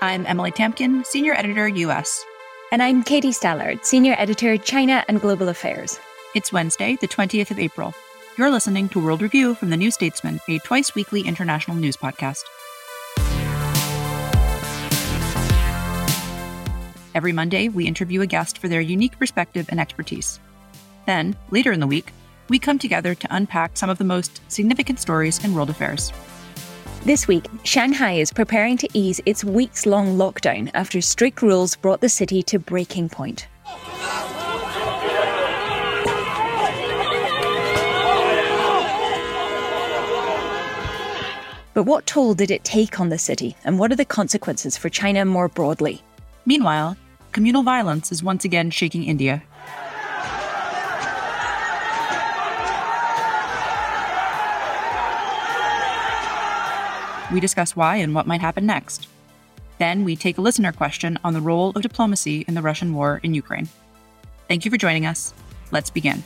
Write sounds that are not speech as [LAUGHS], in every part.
I'm Emily Tamkin, Senior Editor, US. And I'm Katie Stallard, Senior Editor, China and Global Affairs. It's Wednesday, the 20th of April. You're listening to World Review from the New Statesman, a twice weekly international news podcast. Every Monday, we interview a guest for their unique perspective and expertise. Then, later in the week, we come together to unpack some of the most significant stories in world affairs. This week, Shanghai is preparing to ease its weeks long lockdown after strict rules brought the city to breaking point. But what toll did it take on the city, and what are the consequences for China more broadly? Meanwhile, communal violence is once again shaking India. We discuss why and what might happen next. Then we take a listener question on the role of diplomacy in the Russian war in Ukraine. Thank you for joining us. Let's begin.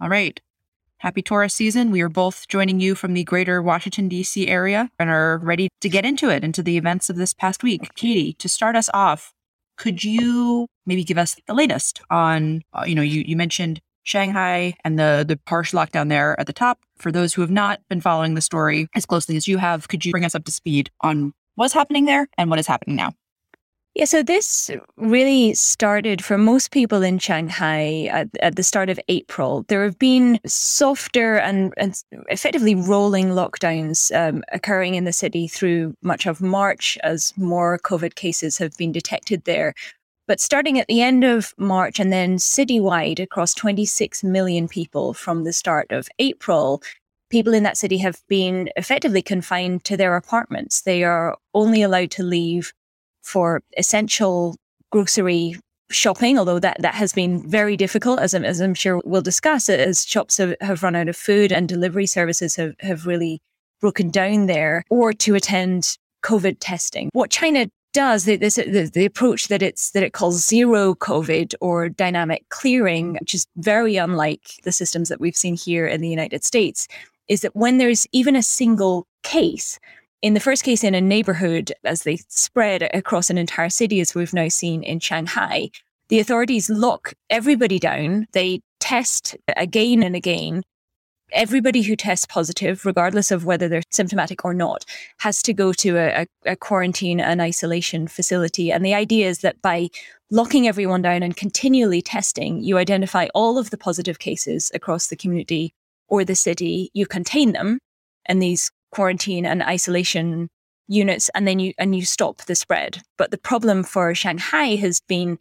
All right. Happy Taurus season. We are both joining you from the greater Washington, D.C. area and are ready to get into it, into the events of this past week. Katie, to start us off, could you maybe give us the latest on, uh, you know, you, you mentioned Shanghai and the, the harsh lockdown there at the top. For those who have not been following the story as closely as you have, could you bring us up to speed on what's happening there and what is happening now? Yeah, so this really started for most people in Shanghai at, at, the start of April. There have been softer and, and effectively rolling lockdowns um, occurring in the city through much of March as more COVID cases have been detected there. But starting at the end of March and then citywide across 26 million people from the start of April, people in that city have been effectively confined to their apartments. They are only allowed to leave for essential grocery shopping, although that, that has been very difficult, as I'm, as I'm sure we'll discuss, as shops have, have run out of food and delivery services have, have really broken down there, or to attend COVID testing. What China does the, this, the, the approach that it's that it calls zero COVID or dynamic clearing, which is very unlike the systems that we've seen here in the United States, is that when there's even a single case, in the first case in a neighborhood, as they spread across an entire city, as we've now seen in Shanghai, the authorities lock everybody down. They test again and again. Everybody who tests positive, regardless of whether they're symptomatic or not, has to go to a, a, quarantine and isolation facility. And the idea is that by locking everyone down and continually testing, you identify all of the positive cases across the community or the city, you contain them, in these quarantine and isolation units and then you and you stop the spread but the problem for shanghai has been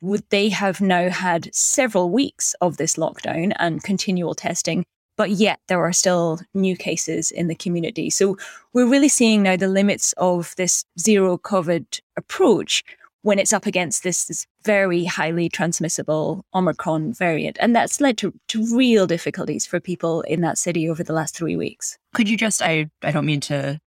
would they have now had several weeks of this lockdown and continual testing but yet there are still new cases in the community so we're really seeing now the limits of this zero covid approach when it's up against this, this very highly transmissible Omicron variant. And that's led to, to real difficulties for people in that city over the last three weeks. Could you just, I, I don't mean to,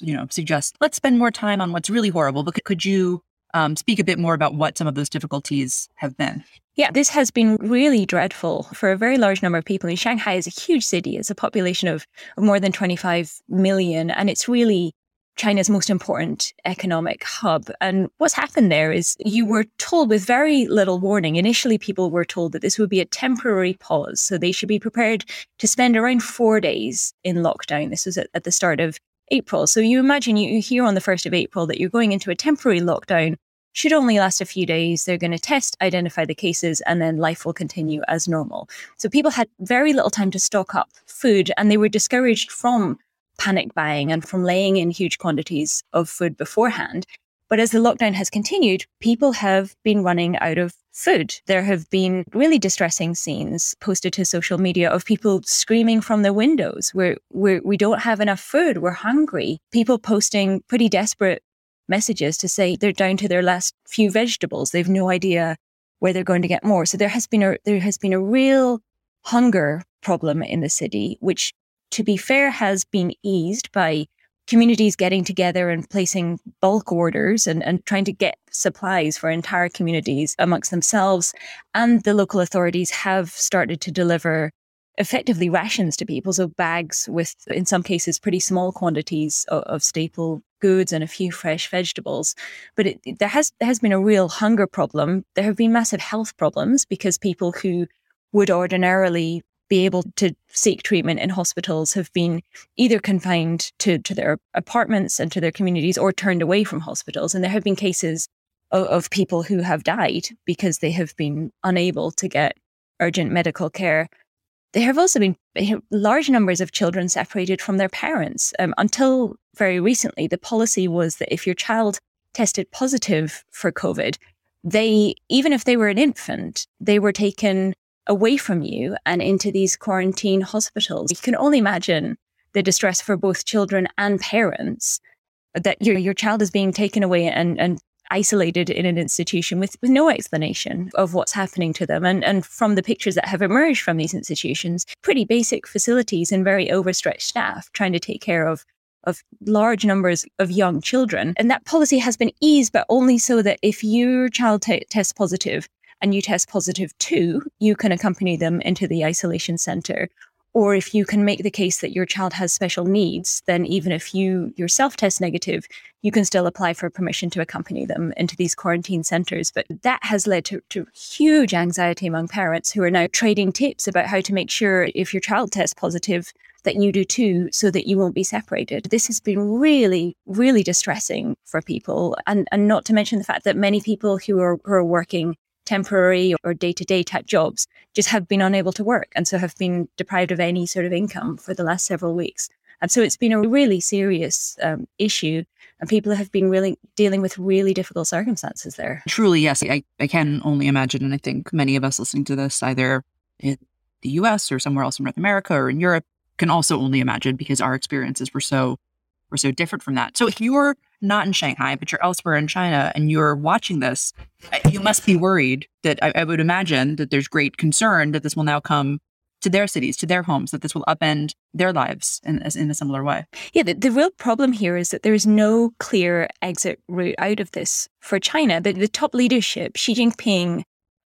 you know, suggest let's spend more time on what's really horrible, but could you um, speak a bit more about what some of those difficulties have been? Yeah, this has been really dreadful for a very large number of people. And Shanghai is a huge city. It's a population of, more than 25 million. And it's really China's most important economic hub. And what's happened there is you were told with very little warning. Initially, people were told that this would be a temporary pause. So they should be prepared to spend around four days in lockdown. This was at, at the start of April. So you imagine you, you hear on the 1st of April that you're going into a temporary lockdown should only last a few days. They're going to test, identify the cases, and then life will continue as normal. So people had very little time to stock up food and they were discouraged from panic buying and from laying in huge quantities of food beforehand. But as the lockdown has continued, people have been running out of food. There have been really distressing scenes posted to social media of people screaming from their windows, where we're, we don't have enough food, we're hungry. People posting pretty desperate messages to say they're down to their last few vegetables. They've no idea where they're going to get more. So there has been a there has been a real hunger problem in the city, which to be fair, has been eased by communities getting together and placing bulk orders and, and trying to get supplies for entire communities amongst themselves. And the local authorities have started to deliver effectively rations to people. So bags with, in some cases, pretty small quantities of, of staple goods and a few fresh vegetables. But it, there has there has been a real hunger problem. There have been massive health problems because people who would ordinarily be able to seek treatment in hospitals have been either confined to, to their apartments and to their communities or turned away from hospitals. And there have been cases of, of people who have died because they have been unable to get urgent medical care. There have also been large numbers of children separated from their parents. Um, until very recently, the policy was that if your child tested positive for COVID, they, even if they were an infant, they were taken away from you and into these quarantine hospitals. You can only imagine the distress for both children and parents that your your child is being taken away and, and isolated in an institution with, with no explanation of what's happening to them. And, and from the pictures that have emerged from these institutions, pretty basic facilities and very overstretched staff trying to take care of of large numbers of young children. And that policy has been eased, but only so that if your child t- tests positive, and you test positive too, you can accompany them into the isolation center. Or if you can make the case that your child has special needs, then even if you yourself test negative, you can still apply for permission to accompany them into these quarantine centers. But that has led to, to huge anxiety among parents who are now trading tips about how to make sure if your child tests positive, that you do too, so that you won't be separated. This has been really, really distressing for people. And, and not to mention the fact that many people who are, who are working temporary or day to day type jobs just have been unable to work and so have been deprived of any sort of income for the last several weeks. And so it's been a really serious um, issue, and people have been really dealing with really difficult circumstances there. Truly, yes. I, I can only imagine. And I think many of us listening to this, either in the US or somewhere else in North America or in Europe, can also only imagine because our experiences were so were so different from that. So if you're not in Shanghai, but you're elsewhere in China and you're watching this, you must be worried that I, I would imagine that there's great concern that this will now come to their cities, to their homes, that this will upend their lives in, in a similar way. Yeah, the, the real problem here is that there is no clear exit route out of this for China. The, the top leadership, Xi Jinping,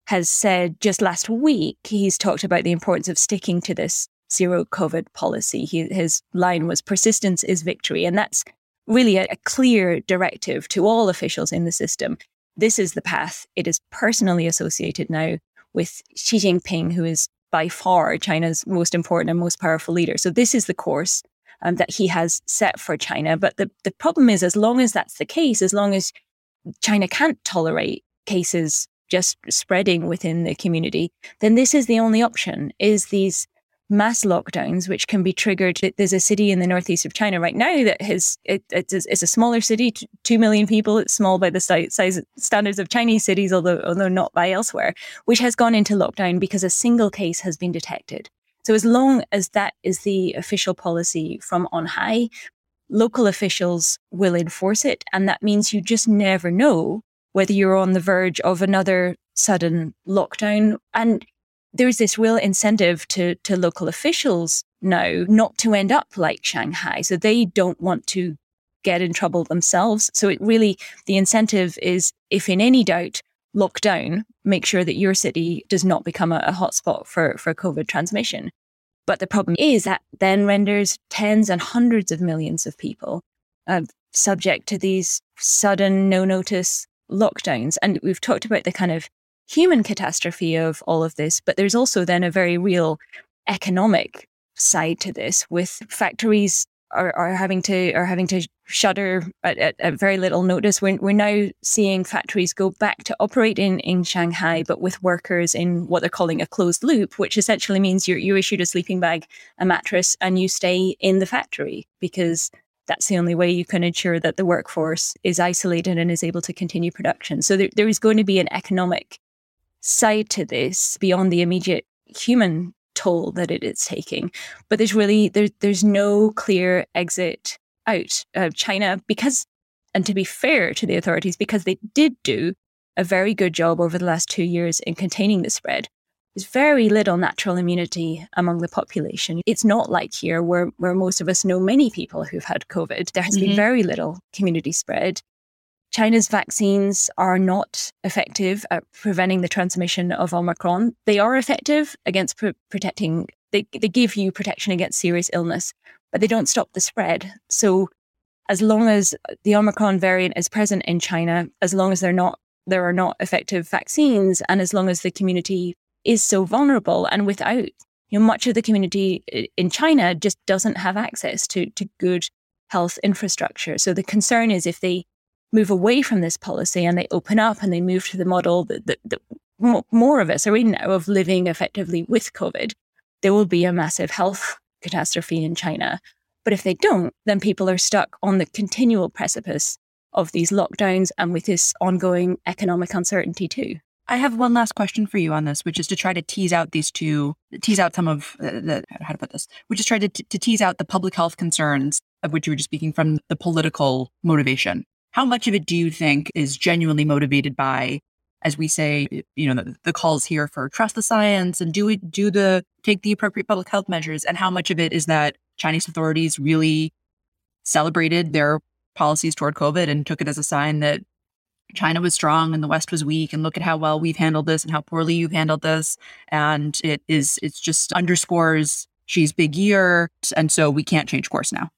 has said just last week, he's talked about the importance of sticking to this zero COVID policy. He, his line was persistence is victory. And that's really a, a clear directive to all officials in the system. This is the path. It is personally associated now with Xi Jinping, who is by far China's most important and most powerful leader. So this is the course um, that he has set for China. But the, the problem is, as long as that's the case, as long as China can't tolerate cases just spreading within the community, then this is the only option, is these mass lockdowns, which can be triggered. There's a city in the northeast of China right now that has it, it's, it's a smaller city, two million people. It's small by the size standards of Chinese cities, although although not by elsewhere, which has gone into lockdown because a single case has been detected. So as long as that is the official policy from on high, local officials will enforce it, and that means you just never know whether you're on the verge of another sudden lockdown. And there's this real incentive to, to local officials now not to end up like Shanghai. So they don't want to get in trouble themselves. So it really, the incentive is if in any doubt, lock down, make sure that your city does not become a, a hotspot for, for COVID transmission. But the problem is that then renders tens and hundreds of millions of people uh, subject to these sudden, no notice lockdowns. And we've talked about the kind of human catastrophe of all of this, but there's also then a very real economic side to this with factories are, are having to are having to shutter at, at, at, very little notice. We're, we're now seeing factories go back to operate in, in Shanghai, but with workers in what they're calling a closed loop, which essentially means you're, you're issued a sleeping bag, a mattress, and you stay in the factory because that's the only way you can ensure that the workforce is isolated and is able to continue production. So there, there is going to be an economic side to this beyond the immediate human toll that it is taking. But there's really there, there's no clear exit out of China because, and to be fair to the authorities, because they did do a very good job over the last two years in containing the spread. There's very little natural immunity among the population. It's not like here where, where most of us know many people who've had COVID. There has mm-hmm. been very little community spread. China's vaccines are not effective at preventing the transmission of Omicron. They are effective against pr- protecting, they, they give you protection against serious illness, but they don't stop the spread. So, as long as the Omicron variant is present in China, as long as they're not, there are not effective vaccines, and as long as the community is so vulnerable and without, you know, much of the community in China just doesn't have access to, to good health infrastructure. So the concern is if they move away from this policy and they open up and they move to the model that, that, that more of us are in now of living effectively with COVID, there will be a massive health catastrophe in China. But if they don't, then people are stuck on the continual precipice of these lockdowns and with this ongoing economic uncertainty too. I have one last question for you on this, which is to try to tease out these two, tease out some of uh, the, how to put this, which is try to, to tease out the public health concerns of which you were just speaking from the political motivation. How much of it do you think is genuinely motivated by, as we say, you know, the, the calls here for trust the science and do it, do the, take the appropriate public health measures? And how much of it is that Chinese authorities really celebrated their policies toward COVID and took it as a sign that China was strong and the West was weak, and look at how well we've handled this and how poorly you've handled this. And it is, it's just underscores Xi's big year. And so we can't change course now.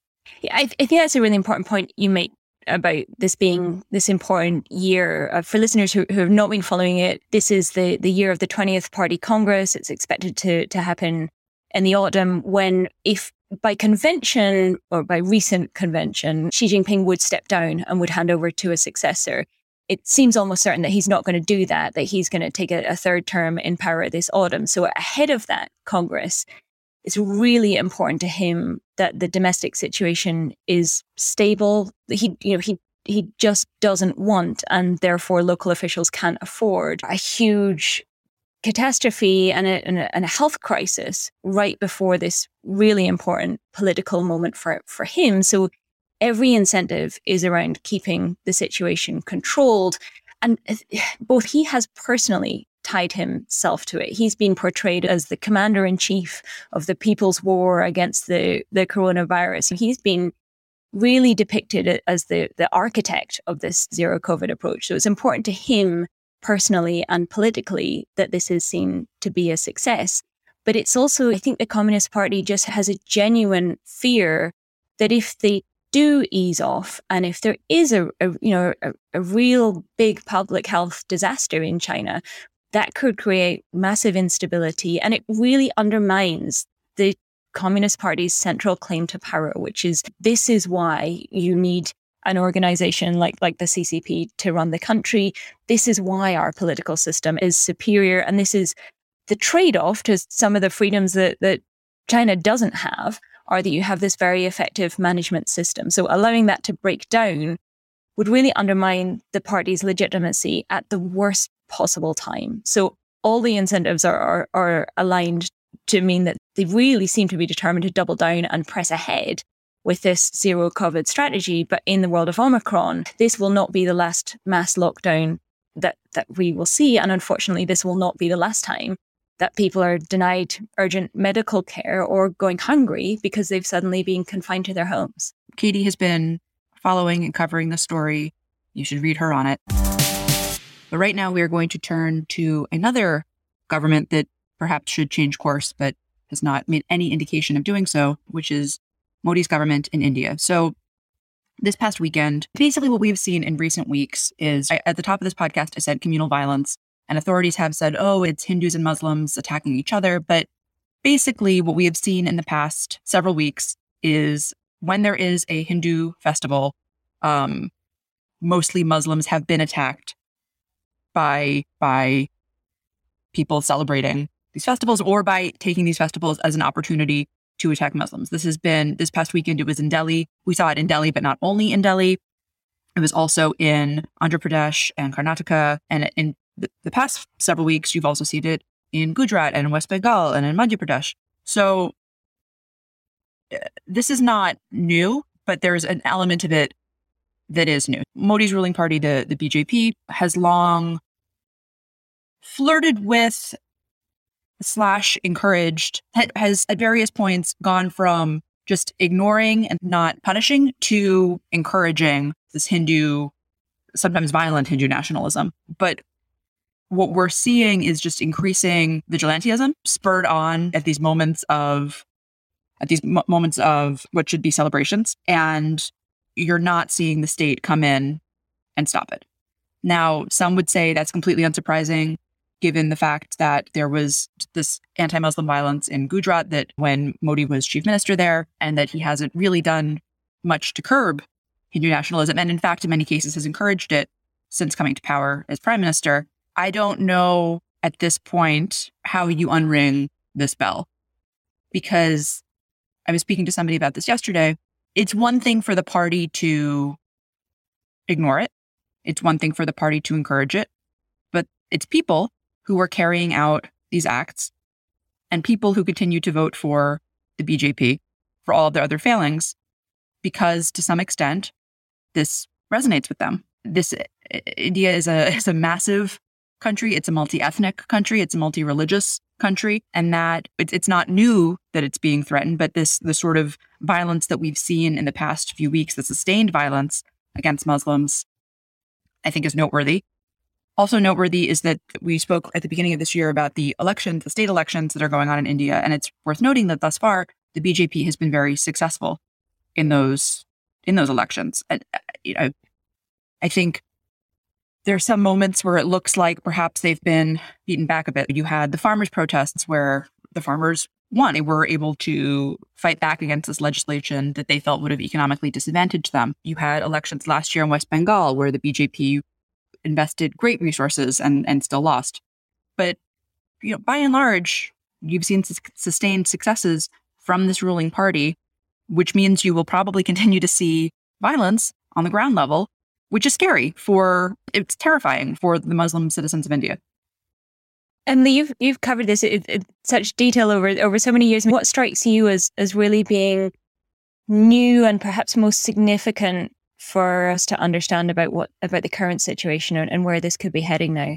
Yeah, I, I think that's a really important point you make about this being this important year. Uh, for listeners who, who have not been following it, this is the, the year of the 20th Party Congress. It's expected to, to happen in the autumn when, if by convention or by recent convention, Xi Jinping would step down and would hand over to a successor. It seems almost certain that he's not going to do that, that he's going to take a, a third term in power this autumn. So ahead of that Congress, it's really important to him that the domestic situation is stable. He, you know, he he just doesn't want, and therefore local officials can't afford a huge catastrophe and a, and a, and a health crisis right before this really important political moment for for him. So every incentive is around keeping the situation controlled. And [SIGHS] both he has personally tied himself to it. He's been portrayed as the commander in chief of the people's war against the, the coronavirus. He's been really depicted as the, the architect of this zero COVID approach. So it's important to him personally and politically that this is seen to be a success. But it's also, I think the Communist Party just has a genuine fear that if they do ease off and if there is a, a you know a, a, real big public health disaster in China that could create massive instability and it really undermines the Communist Party's central claim to power, which is this is why you need an organization like, like the CCP to run the country. This is why our political system is superior. And this is the trade off to some of the freedoms that, that China doesn't have are that you have this very effective management system. So allowing that to break down would really undermine the party's legitimacy at the worst possible time. So all the incentives are, are, are aligned to mean that they really seem to be determined to double down and press ahead with this zero COVID strategy. But in the world of Omicron, this will not be the last mass lockdown that that we will see, and unfortunately, this will not be the last time that people are denied urgent medical care or going hungry because they've suddenly been confined to their homes. Katie has been following and covering the story. You should read her on it. But right now, we are going to turn to another government that perhaps should change course, but has not made any indication of doing so, which is Modi's government in India. So, this past weekend, basically what we've seen in recent weeks is I, at the top of this podcast, I said communal violence, and authorities have said, oh, it's Hindus and Muslims attacking each other. But basically, what we have seen in the past several weeks is when there is a Hindu festival, um, mostly Muslims have been attacked by by people celebrating these festivals or by taking these festivals as an opportunity to attack Muslims. This has been this past weekend. It was in Delhi. We saw it in Delhi, but not only in Delhi. It was also in Andhra Pradesh and Karnataka. And in the, the past several weeks, you've also seen it in Gujarat and West Bengal and in Madhya Pradesh. So uh, this is not new, but there's an element of it that is new. Modi's ruling party, the, the BJP, has long flirted with slash encouraged has at various points gone from just ignoring and not punishing to encouraging this Hindu, sometimes violent Hindu nationalism. But what we're seeing is just increasing vigilantism spurred on at these moments of at these moments of what should be celebrations and you're not seeing the state come in and stop it. Now, some would say that's completely unsurprising given the fact that there was this anti Muslim violence in Gujarat, that when Modi was chief minister there, and that he hasn't really done much to curb Hindu nationalism, and in fact, in many cases, has encouraged it since coming to power as prime minister. I don't know at this point how you unring this bell because I was speaking to somebody about this yesterday. It's one thing for the party to ignore it. It's one thing for the party to encourage it, but it's people who are carrying out these acts and people who continue to vote for the BJP for all of their other failings because to some extent this resonates with them. This India is a [LAUGHS] is a massive country. It's a multi-ethnic country. It's a multi-religious country, and that it's not new that it's being threatened. But this the sort of violence that we've seen in the past few weeks, the sustained violence against Muslims, I think is noteworthy. Also noteworthy is that we spoke at the beginning of this year about the elections, the state elections that are going on in India. And it's worth noting that thus far, the BJP has been very successful in those in those elections. And, uh, you know, I think there are some moments where it looks like perhaps they've been beaten back a bit. You had the farmers' protests where the farmers won. They were able to fight back against this legislation that they felt would have economically disadvantaged them. You had elections last year in West Bengal where the BJP invested great resources and, and still lost. But you know, by and large, you've seen sustained successes from this ruling party, which means you will probably [LAUGHS] continue to see violence on the ground level, which is scary for it's terrifying for the Muslim citizens of India. And you've you've covered this in, in such detail over over so many years. What strikes you as as really being new and perhaps most significant for us to understand about what about the current situation and, and where this could be heading now?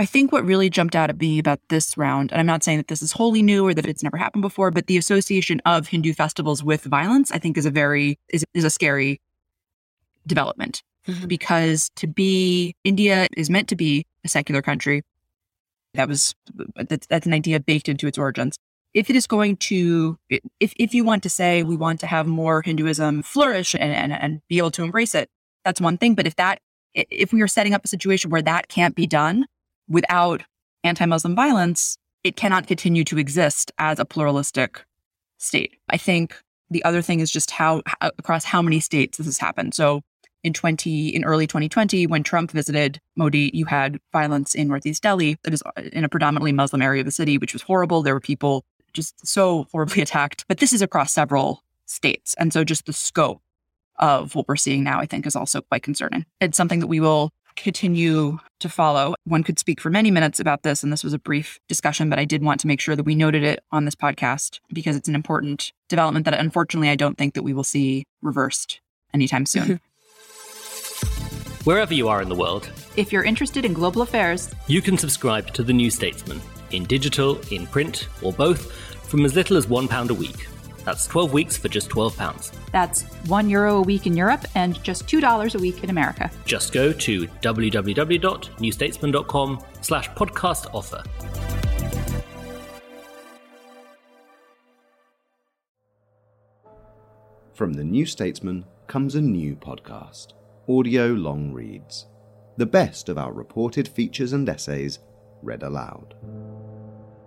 I think what really jumped out at me about this round, and I'm not saying that this is wholly new or that it's never happened before, but the association of Hindu festivals with violence, I think, is a very is, is a scary development mm-hmm. because to be India is meant to be a secular country. That was that's, that's an idea baked into its origins if it is going to, if, if you want to say we want to have more Hinduism flourish and, and, and be able to embrace it, that's one thing. But if that, if we are setting up a situation where that can't be done without anti Muslim violence, it cannot continue to exist as a pluralistic state. I think the other thing is just how, how across how many states this has happened. So in 20 in early 2020 when Trump visited Modi, you had violence in Northeast Delhi. It is uh, in a predominantly Muslim area of the city, which was horrible. There were people just so horribly [LAUGHS] attacked. But this is across several states. And so just the scope of what we're seeing now, I think, is also quite concerning. It's something that we will continue to follow. One could speak for many minutes about this, and this was a brief discussion, but I did want to make sure that we noted it on this podcast because it's an important development that unfortunately I don't think that we will see reversed anytime soon. [LAUGHS] Wherever you are in the world, If you're interested in global affairs, you can subscribe to The New Statesman in digital, in print, or both from as little as £1 a week. That's 12 weeks for just £12. that's one euro a week in Europe and just $2 a week in America. Just go to www.newstatesman.com slash podcast offer. From the New Statesman comes a new podcast, Audio Long Reads. The best of our reported features and essays read aloud.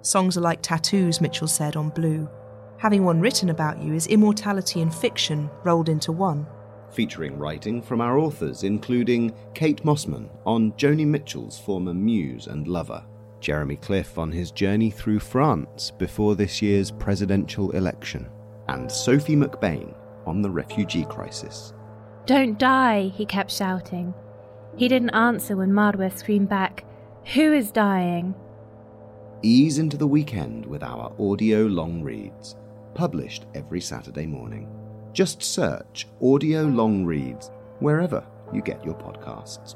Songs are like tattoos, Mitchell said on Blue. Having one written about you is immortality and fiction rolled into one. Featuring writing from our authors, including Kate Mossman on Joni Mitchell's former muse and lover, Jeremy Cliffe on his journey through France before this year's presidential election, and Sophie McBain on the refugee crisis. Don't die, he kept shouting. He didn't answer when Mardware screamed back, Who is dying? Ease into the weekend with our audio long reads, published every Saturday morning. Just search Audio Long Reads wherever you get your podcasts.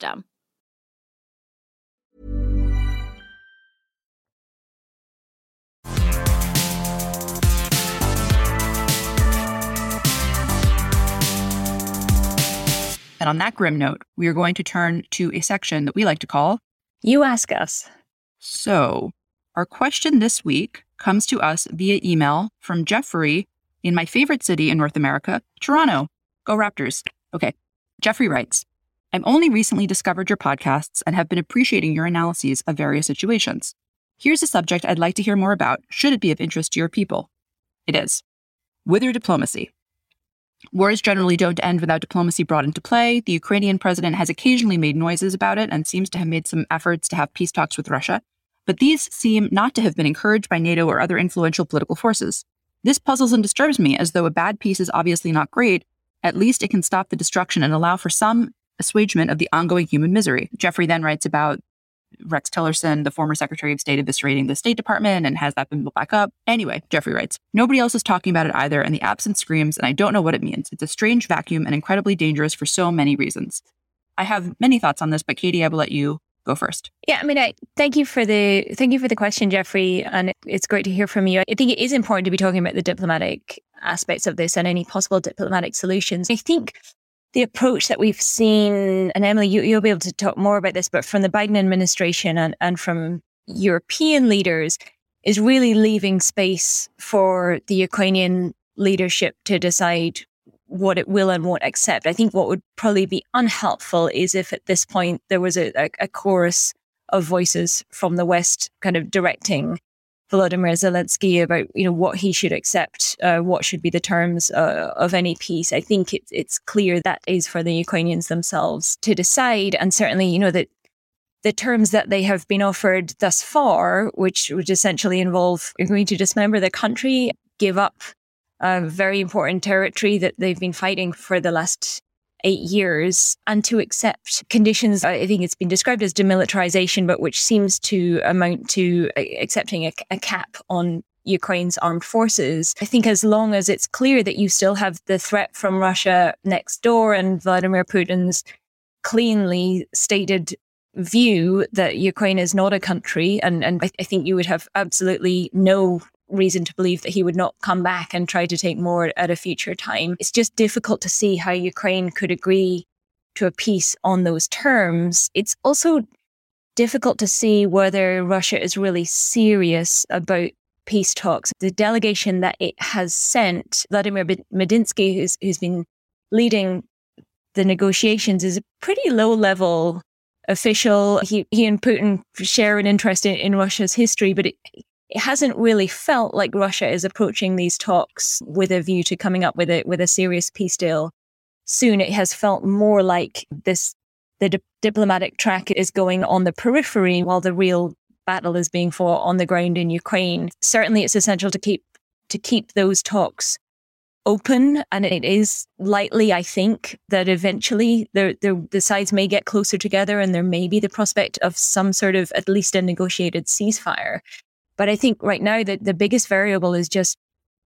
And on that grim note, we are going to turn to a section that we like to call You ask us. So, our question this week comes to us via email from Jeffrey in my favorite city in North America, Toronto. Go Raptors. Okay. Jeffrey writes I've only recently discovered your podcasts and have been appreciating your analyses of various situations. Here's a subject I'd like to hear more about, should it be of interest to your people. It is Whither diplomacy. Wars generally don't end without diplomacy brought into play. The Ukrainian president has occasionally made noises about it and seems to have made some efforts to have peace talks with Russia, but these seem not to have been encouraged by NATO or other influential political forces. This puzzles and disturbs me as though a bad peace is obviously not great, at least it can stop the destruction and allow for some assuagement of the ongoing human misery. Jeffrey then writes about Rex Tillerson, the former Secretary of State, eviscerating the State Department, and has that been built back up? Anyway, Jeffrey writes Nobody else is talking about it either, and the absence screams, and I don't know what it means. It's a strange vacuum and incredibly dangerous for so many reasons. I have many thoughts on this, but Katie, I will let you go first. Yeah, I mean, I thank you for the thank you for the question, Jeffrey, and it's great to hear from you. I think it is important to be talking about the diplomatic aspects of this and any possible diplomatic solutions. I think the approach that we've seen, and Emily, you, you'll be able to talk more about this, but from the Biden administration and, and from European leaders, is really leaving space for the Ukrainian leadership to decide what it will and won't accept. I think what would probably be unhelpful is if at this point there was a, a, a chorus of voices from the West kind of directing Volodymyr Zelensky about you know what he should accept, uh, what should be the terms uh, of any peace. I think it's it's clear that is for the Ukrainians themselves to decide, and certainly you know that the terms that they have been offered thus far, which would essentially involve agreeing to dismember the country, give up a very important territory that they've been fighting for the last eight years and to accept conditions. I think it's been described as demilitarization, but which seems to amount to accepting a, a cap on Ukraine's armed forces. I think as long as it's clear that you still have the threat from Russia next door and Vladimir Putin's cleanly stated view that Ukraine is not a country, and, and I, I think you would have absolutely no reason to believe that he would not come back and try to take more at a future time. It's just difficult to see how Ukraine could agree to a peace on those terms. It's also difficult to see whether Russia is really serious about peace talks. The delegation that it has sent, Vladimir Medinsky, who's, who's been leading the negotiations, is a pretty low level official. He, he and Putin share an interest in, in Russia's history, but it, it hasn't really felt like Russia is approaching these talks with a view to coming up with a with a serious peace deal soon. It has felt more like this the di- diplomatic track is going on the periphery while the real battle is being fought on the ground in Ukraine. Certainly, it's essential to keep to keep those talks open, and it is likely, I think, that eventually the, the the sides may get closer together, and there may be the prospect of some sort of at least a negotiated ceasefire. But I think right now that the biggest variable is just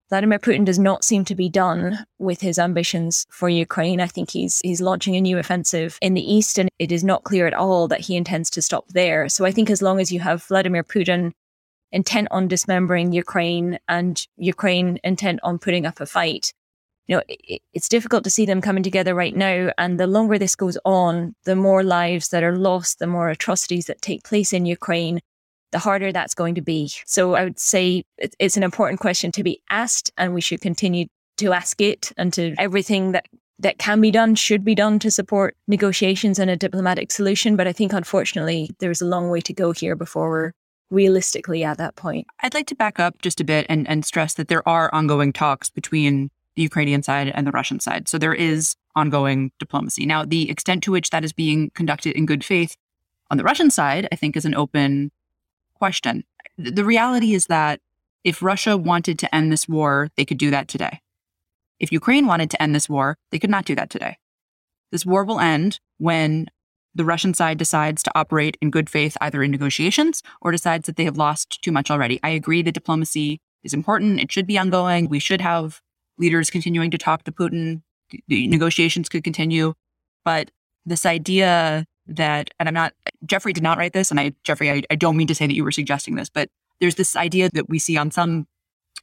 Vladimir Putin does not seem to be done with his ambitions for Ukraine. I think he's he's launching a new offensive in the east, and it is not clear at all that he intends to stop there. So I think as long as you have Vladimir Putin intent on dismembering Ukraine and Ukraine intent on putting up a fight, you know, it, it's difficult to see them coming together right now. And the longer this goes on, the more lives that are lost, the more atrocities that take place in Ukraine, the harder that's going to be. So I would say it's an important question to be asked, and we should continue to ask it and to everything that that can be done should be done to support negotiations and a diplomatic solution. But I think, unfortunately, there's a long way to go here before we're realistically at that point. I'd like to back up just a bit and, and stress that there are ongoing talks between the Ukrainian side and the Russian side. So there is ongoing diplomacy. Now, the extent to which that is being conducted in good faith on the Russian side, I think, is an open question. The reality is that if Russia wanted to end this war, they could do that today. If Ukraine wanted to end this war, they could not do that today. This war will end when the Russian side decides to operate in good faith, either in negotiations or decides that they have lost too much already. I agree that diplomacy is important. It should be ongoing. We should have leaders continuing to talk to Putin. The negotiations could continue. But this idea that, and I'm not, Jeffrey did not write this, and I, Jeffrey, I, I don't mean to say that you were suggesting this, but there's this idea that we see on some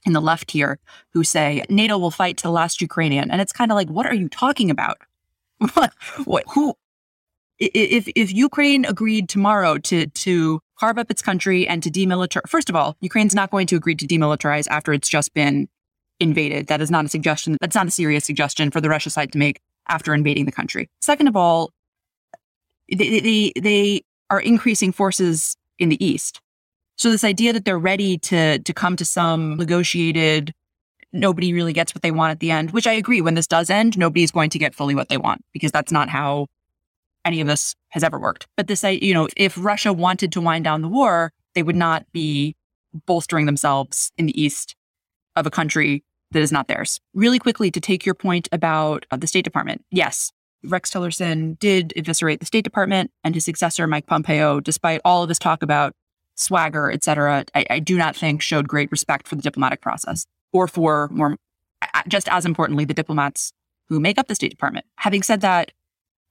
in the left here who say NATO will fight to the last Ukrainian, and it's kind of like, what are you talking about? [LAUGHS] what, what, who? If if Ukraine agreed tomorrow to to carve up its country and to demilitarize, first of all, Ukraine's not going to agree to demilitarize after it's just been invaded. That is not a suggestion. That's not a serious suggestion for the Russia side to make after invading the country. Second of all, they, they, they are increasing forces in the east. So this idea that they're ready to to come to some negotiated, nobody really gets what they want at the end, which I agree. When this does end, nobody's going to get fully what they want because that's not how any of this has ever worked. But this, you know, if Russia wanted to wind down the war, they would not be bolstering themselves in the east of a country that is not theirs. Really quickly, to take your point about uh, the State Department, yes, Rex Tillerson did eviscerate the State Department and his successor, Mike Pompeo, despite all of this talk about swagger, et cetera, I, I do not think showed great respect for the diplomatic process or for more, just as importantly, the diplomats who make up the State Department. Having said that,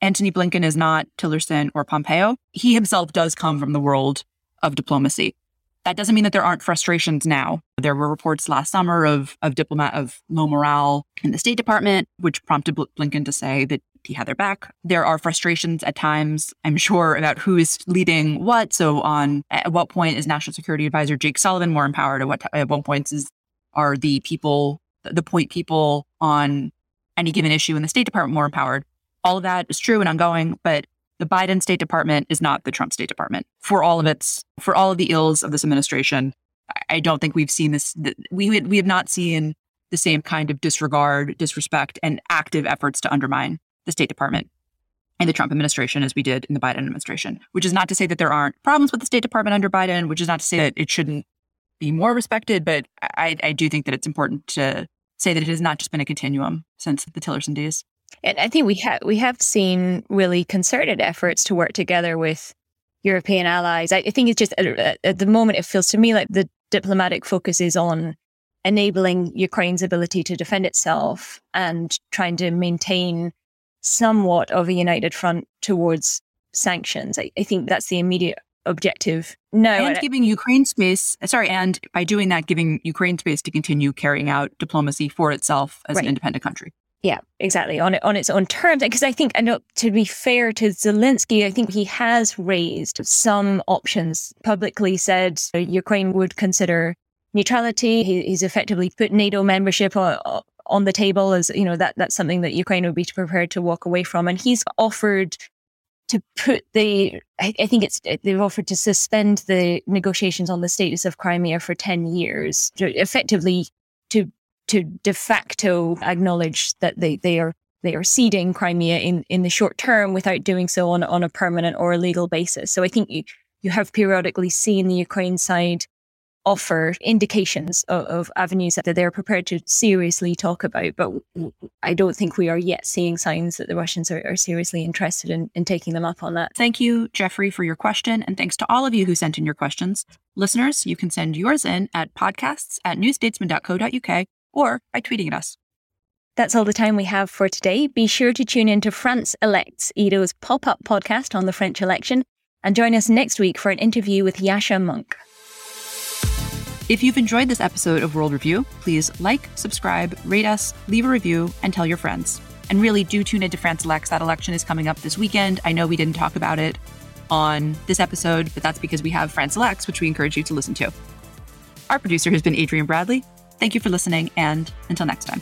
Antony Blinken is not Tillerson or Pompeo. He himself does come from the world of diplomacy. That doesn't mean that there aren't frustrations now. There were reports last summer of, of diplomat of low morale in the State Department, which prompted Blinken to say that he had their back. There are frustrations at times, I'm sure, about who is leading what. So, on at what point is National Security Advisor Jake Sullivan more empowered? At what at what points is are the people, the point people on any given issue in the State Department more empowered? All of that is true and ongoing, but the Biden State Department is not the Trump State Department for all of its for all of the ills of this administration. I don't think we've seen this. We we have not seen the same kind of disregard, disrespect, and active efforts to undermine the State Department and the Trump administration as we did in the Biden administration. Which is not to say that there aren't problems with the State Department under Biden. Which is not to say that it shouldn't be more respected. But I, I do think that it's important to say that it has not just been a continuum since the Tillerson days. And I think we have we have seen really concerted efforts to work together with European allies. I, I think it's just at, at the moment it feels to me like the diplomatic focus is on enabling Ukraine's ability to defend itself and trying to maintain somewhat of a united front towards sanctions. I, I think that's the immediate objective. No, and giving Ukraine space. Sorry, and by doing that, giving Ukraine space to continue carrying out diplomacy for itself as right. an independent country. Yeah, exactly. On it on its own terms. Because I think, I know uh, to be fair to Zelensky, I think he has raised some options. Publicly said uh, Ukraine would consider neutrality. He, he's effectively put NATO membership on, on the table as you know that that's something that Ukraine would be prepared to walk away from. And he's offered to put the I, I, think it's eh, they've offered to suspend the negotiations on the status of Crimea for ten years, to effectively to to de facto acknowledge that they, they are they are ceding Crimea in, in the short term without doing so on, on a permanent or a legal basis. So I think you, you have periodically seen the Ukraine side offer indications of, of, avenues that they're prepared to seriously talk about. But I don't think we are yet seeing signs that the Russians are, are seriously interested in, in taking them up on that. Thank you, Jeffrey, for your question. And thanks to all of you who sent in your questions. Listeners, you can send yours in at podcasts at newstatesman.co.uk or by tweeting at us. That's all the time we have for today. Be sure to tune in to France Elects, Ido's pop up podcast on the French election, and join us next week for an interview with Yasha Mounk. If you've enjoyed this episode of World Review, please like, subscribe, rate us, leave a review, and tell your friends. And really do tune into France Elects. That election is coming up this weekend. I know we didn't talk about it on this episode, but that's because we have France Elects, which we encourage you to listen to. Our producer has been Adrian Bradley. Thank you for listening, and until next time.